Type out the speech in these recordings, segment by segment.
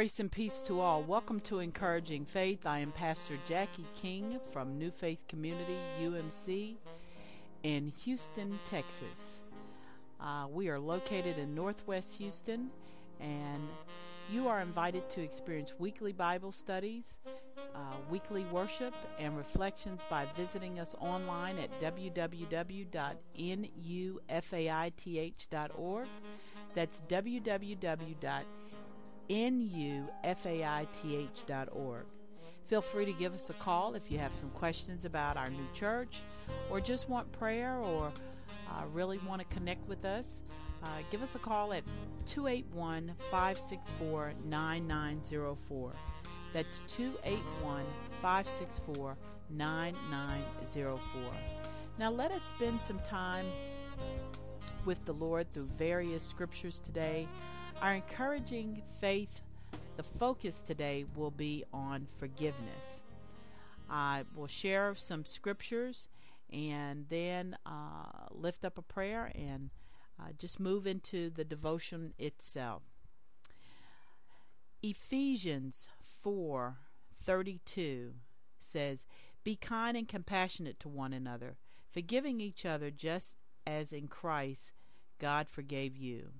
Grace and peace to all. Welcome to Encouraging Faith. I am Pastor Jacqui King from Nu Faith Community, UMC, in Houston, Texas. Uh, we are located in Northwest Houston, and you are invited to experience weekly Bible studies, uh, weekly worship, and reflections by visiting us online at www.nufaith.org. That's www nufaith.org. Feel free to give us a call if you have some questions about our new church or just want prayer or uh, really want to connect with us. Uh, give us a call at 281 564 9904. That's 281 564 9904. Now let us spend some time with the Lord through various scriptures today. Our encouraging faith, the focus today will be on forgiveness. I will share some scriptures and then uh, lift up a prayer and uh, just move into the devotion itself. Ephesians 4:32 says, "Be kind and compassionate to one another, forgiving each other just as in Christ God forgave you."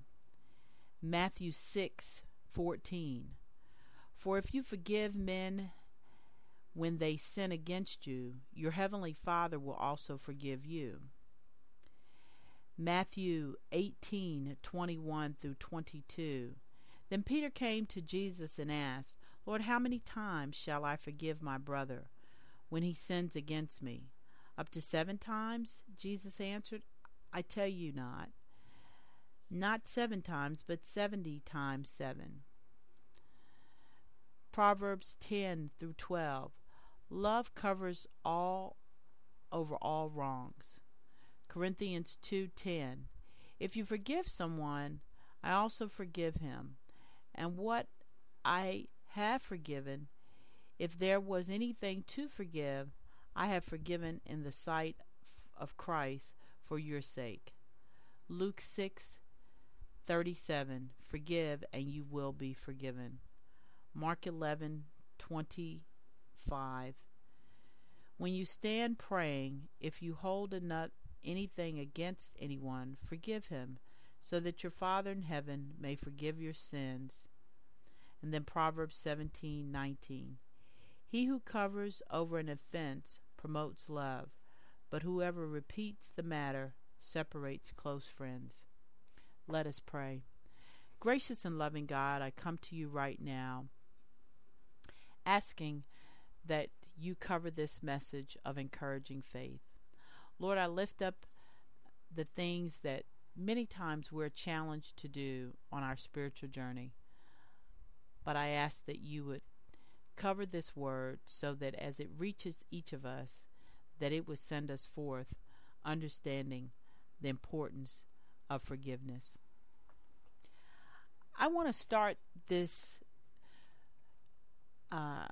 Matthew 6:14 For if you forgive men when they sin against you, your heavenly Father will also forgive you. Matthew 18:21 through 22 Then Peter came to Jesus and asked, Lord, how many times shall I forgive my brother when he sins against me? Up to 7 times? Jesus answered, I tell you not not seven times, but seventy times seven. Proverbs 10 through 12. Love covers all over all wrongs. Corinthians 2:10. If you forgive someone, I also forgive him. And what I have forgiven, if there was anything to forgive, I have forgiven in the sight of Christ for your sake. Luke 6 37 Forgive and you will be forgiven. Mark 11 25 When you stand praying, if you hold anything against anyone, forgive him, so that your Father in heaven may forgive your sins. And then Proverbs 17:19 He who covers over an offense promotes love, but whoever repeats the matter separates close friends. Let us pray. Gracious and loving God, I come to you right now asking that you cover this message of encouraging faith. Lord, I lift up the things that many times we're challenged to do on our spiritual journey. But I ask that you would cover this word so that as it reaches each of us, that it would send us forth understanding the importance of forgiveness. I want to start this uh,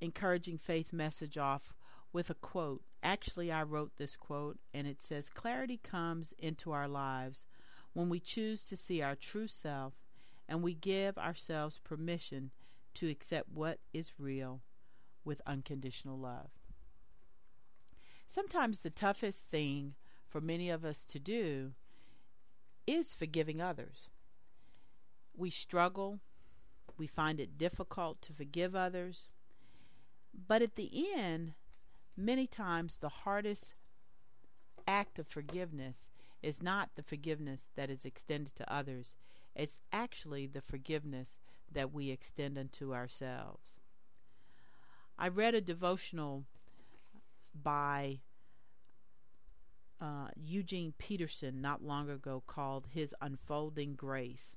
encouraging faith message off with a quote. Actually, I wrote this quote, and it says Clarity comes into our lives when we choose to see our true self and we give ourselves permission to accept what is real with unconditional love. Sometimes the toughest thing for many of us to do is forgiving others. We struggle, we find it difficult to forgive others, but at the end, many times the hardest act of forgiveness is not the forgiveness that is extended to others, it's actually the forgiveness that we extend unto ourselves. I read a devotional by uh, Eugene Peterson not long ago called His Unfolding Grace.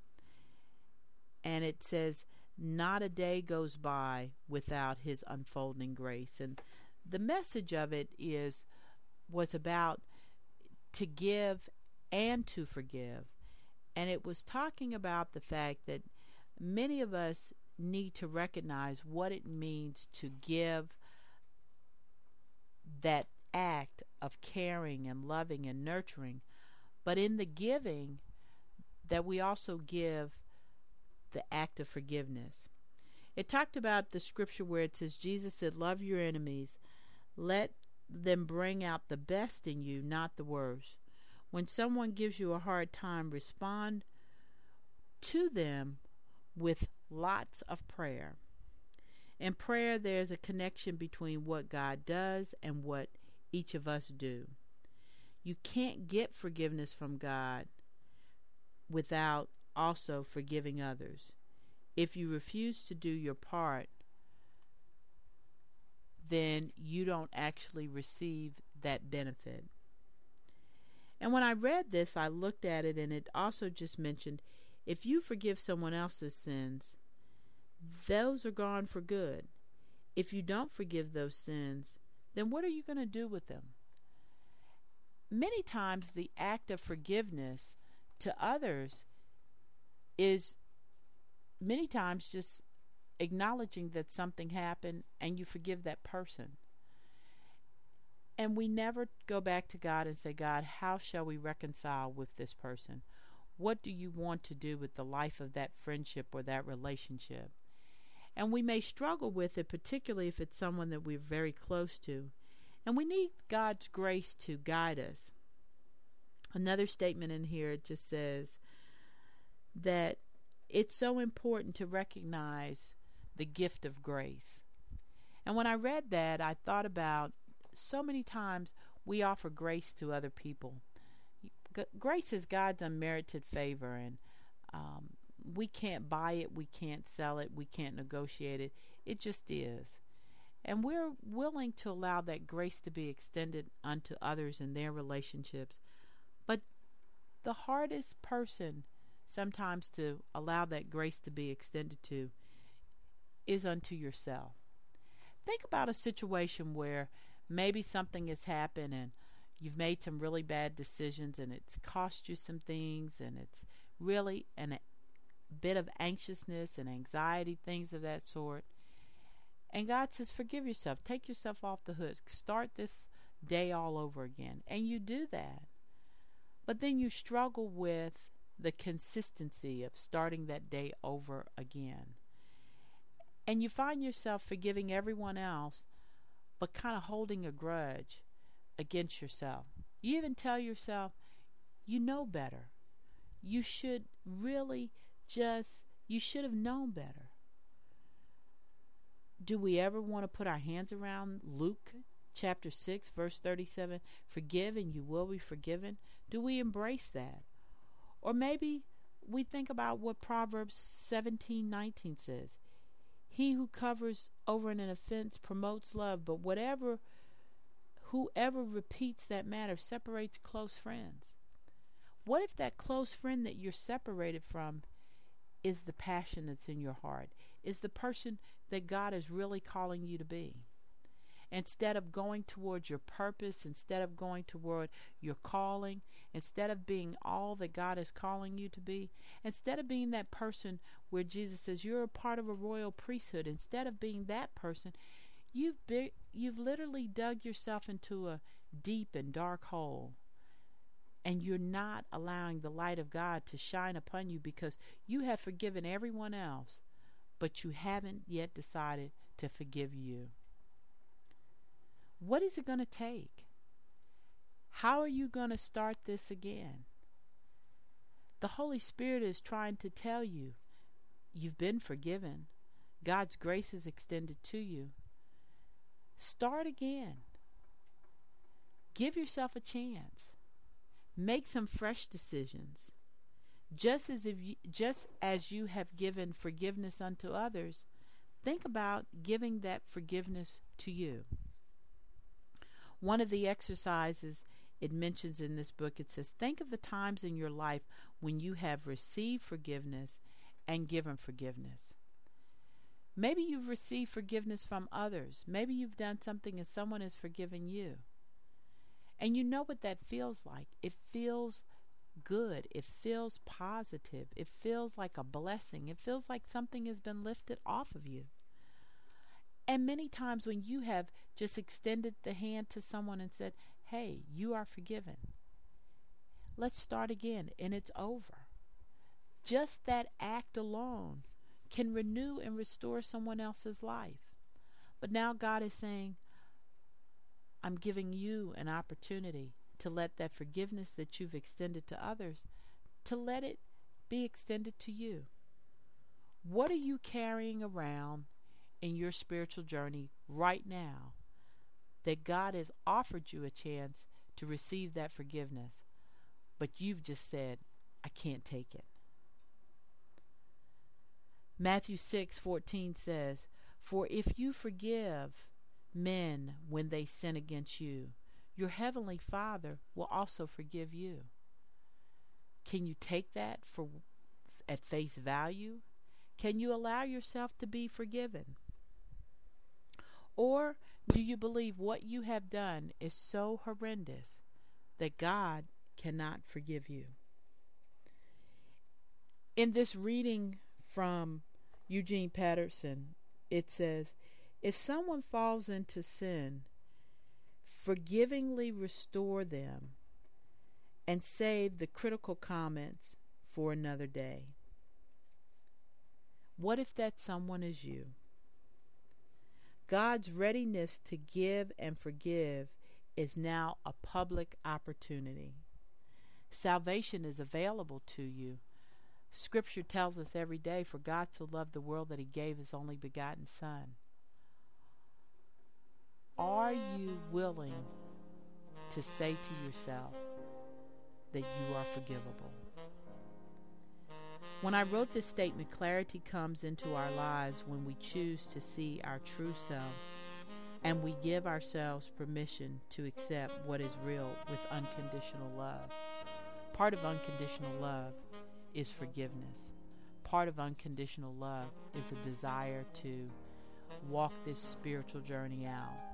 And it says, Not a day goes by without His unfolding grace. And the message of it is was about to give and to forgive. And it was talking about the fact that many of us need to recognize what it means to give that act of caring and loving and nurturing, but in the giving, that we also give the act of forgiveness. It talked about the scripture where it says, Jesus said, Love your enemies, let them bring out the best in you, not the worst. When someone gives you a hard time, respond to them with lots of prayer. In prayer, there's a connection between what God does and what each of us do. You can't get forgiveness from God without also forgiving others. If you refuse to do your part, then you don't actually receive that benefit. And when I read this, I looked at it and it also just mentioned if you forgive someone else's sins, those are gone for good. If you don't forgive those sins, then what are you going to do with them? Many times, the act of forgiveness to others is many times just acknowledging that something happened and you forgive that person. And we never go back to God and say, God, how shall we reconcile with this person? What do you want to do with the life of that friendship or that relationship? And we may struggle with it, particularly if it's someone that we're very close to. And we need God's grace to guide us. Another statement in here just says that it's so important to recognize the gift of grace. And when I read that, I thought about so many times we offer grace to other people. Grace is God's unmerited favor, and um, we can't buy it, we can't sell it, we can't negotiate it. It just is. And we're willing to allow that grace to be extended unto others in their relationships. But the hardest person sometimes to allow that grace to be extended to is unto yourself. Think about a situation where maybe something has happened and you've made some really bad decisions and it's cost you some things and it's really an, bit of anxiousness and anxiety, things of that sort. And God says, forgive yourself. Take yourself off the hook. Start this day all over again. And you do that. But then you struggle with the consistency of starting that day over again. And you find yourself forgiving everyone else, but kind of holding a grudge against yourself. You even tell yourself, you know better. You should really just, you should have known better. Do we ever want to put our hands around Luke chapter 6, verse 37? Forgive and you will be forgiven. Do we embrace that? Or maybe we think about what Proverbs 17:19 says. He who covers over an offense promotes love, but whatever whoever repeats that matter separates close friends. What if that close friend that you're separated from is the passion that's in your heart? Is the person that God is really calling you to be? Instead of going towards your purpose, instead of going toward your calling, instead of being all that God is calling you to be, instead of being that person where Jesus says you're a part of a royal priesthood, instead of being that person, you've be, you've literally dug yourself into a deep and dark hole. And you're not allowing the light of God to shine upon you because you have forgiven everyone else, but you haven't yet decided to forgive you. What is it going to take? How are you going to start this again? The Holy Spirit is trying to tell you you've been forgiven. God's grace is extended to you. Start again. Give yourself a chance. Make some fresh decisions. Just as if you, just as you have given forgiveness unto others, think about giving that forgiveness to you. One of the exercises it mentions in this book, it says, Think of the times in your life when you have received forgiveness and given forgiveness. Maybe you've received forgiveness from others. Maybe you've done something and someone has forgiven you. And you know what that feels like. It feels good. It feels positive. It feels like a blessing. It feels like something has been lifted off of you. And many times when you have just extended the hand to someone and said, hey, you are forgiven. Let's start again, and it's over. Just that act alone can renew and restore someone else's life. But now God is saying, I'm giving you an opportunity to let that forgiveness that you've extended to others, to let it be extended to you. What are you carrying around in your spiritual journey right now that God has offered you a chance to receive that forgiveness, but you've just said, I can't take it? Matthew 6:14 says, "For if you forgive men when they sin against you, your heavenly Father will also forgive you." Can you take that for at face value? Can you allow yourself to be forgiven? Or do you believe what you have done is so horrendous that God cannot forgive you? In this reading from Eugene Patterson, it says, If someone falls into sin, forgivingly restore them and save the critical comments for another day. What if that someone is you? God's readiness to give and forgive is now a public opportunity. Salvation is available to you Scripture tells us every day, for God so loved the world that he gave his only begotten Son. Are you willing to say to yourself that you are forgivable? When I wrote this statement, clarity comes into our lives when we choose to see our true self and we give ourselves permission to accept what is real with unconditional love. Part of unconditional love is forgiveness. Part of unconditional love is a desire to walk this spiritual journey out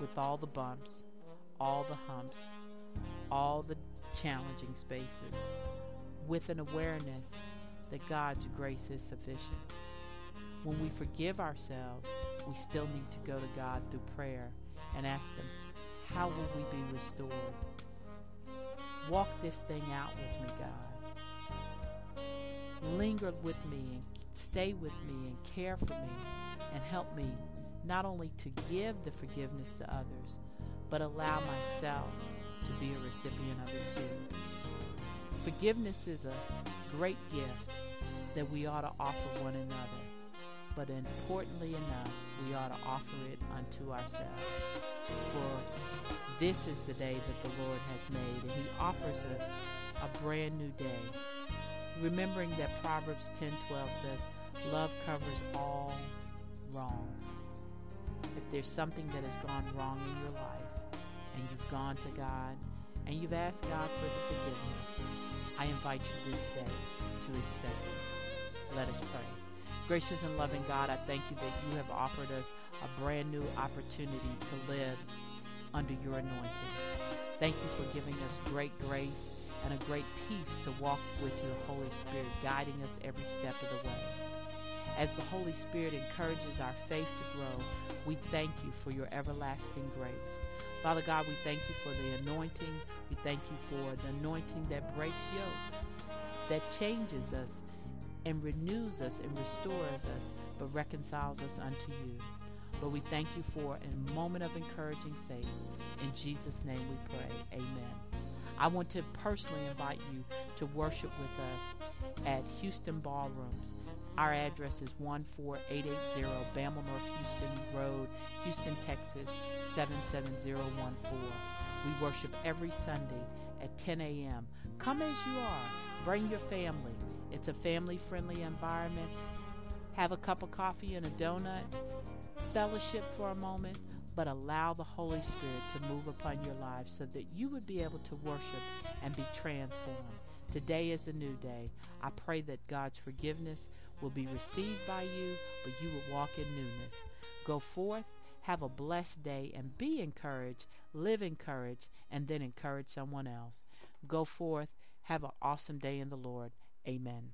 with all the bumps, all the humps, all the challenging spaces, with an awareness that God's grace is sufficient. When we forgive ourselves, we still need to go to God through prayer and ask Him, How will we be restored? Walk this thing out with me, God linger with me and stay with me and care for me and help me not only to give the forgiveness to others, but allow myself to be a recipient of it too. Forgiveness is a great gift that we ought to offer one another, but importantly enough, we ought to offer it unto ourselves. For this is the day that the Lord has made, and He offers us a brand new day remembering that Proverbs 10:12 says, "Love covers all wrongs." If there's something that has gone wrong in your life and you've gone to God and you've asked God for the forgiveness, I invite you this day to accept it. Let us pray. Gracious and loving God, I thank you that you have offered us a brand new opportunity to live under your anointing. Thank you for giving us great grace and a great peace to walk with your Holy Spirit, guiding us every step of the way. As the Holy Spirit encourages our faith to grow, we thank you for your everlasting grace. Father God, we thank you for the anointing. We thank you for the anointing that breaks yokes, that changes us and renews us and restores us, but reconciles us unto you. But we thank you for a moment of encouraging faith. In Jesus' name we pray. Amen. I want to personally invite you to worship with us at Houston Ballrooms. Our address is 14880 Bammel North Houston Road, Houston, Texas 77014. We worship every Sunday at 10 a.m. Come as you are. Bring your family. It's a family friendly environment. Have a cup of coffee and a donut. Fellowship for a moment but allow the Holy Spirit to move upon your lives so that you would be able to worship and be transformed. Today is a new day. I pray that God's forgiveness will be received by you, but you will walk in newness. Go forth, have a blessed day, and be encouraged, live encouraged, and then encourage someone else. Go forth, have an awesome day in the Lord. Amen.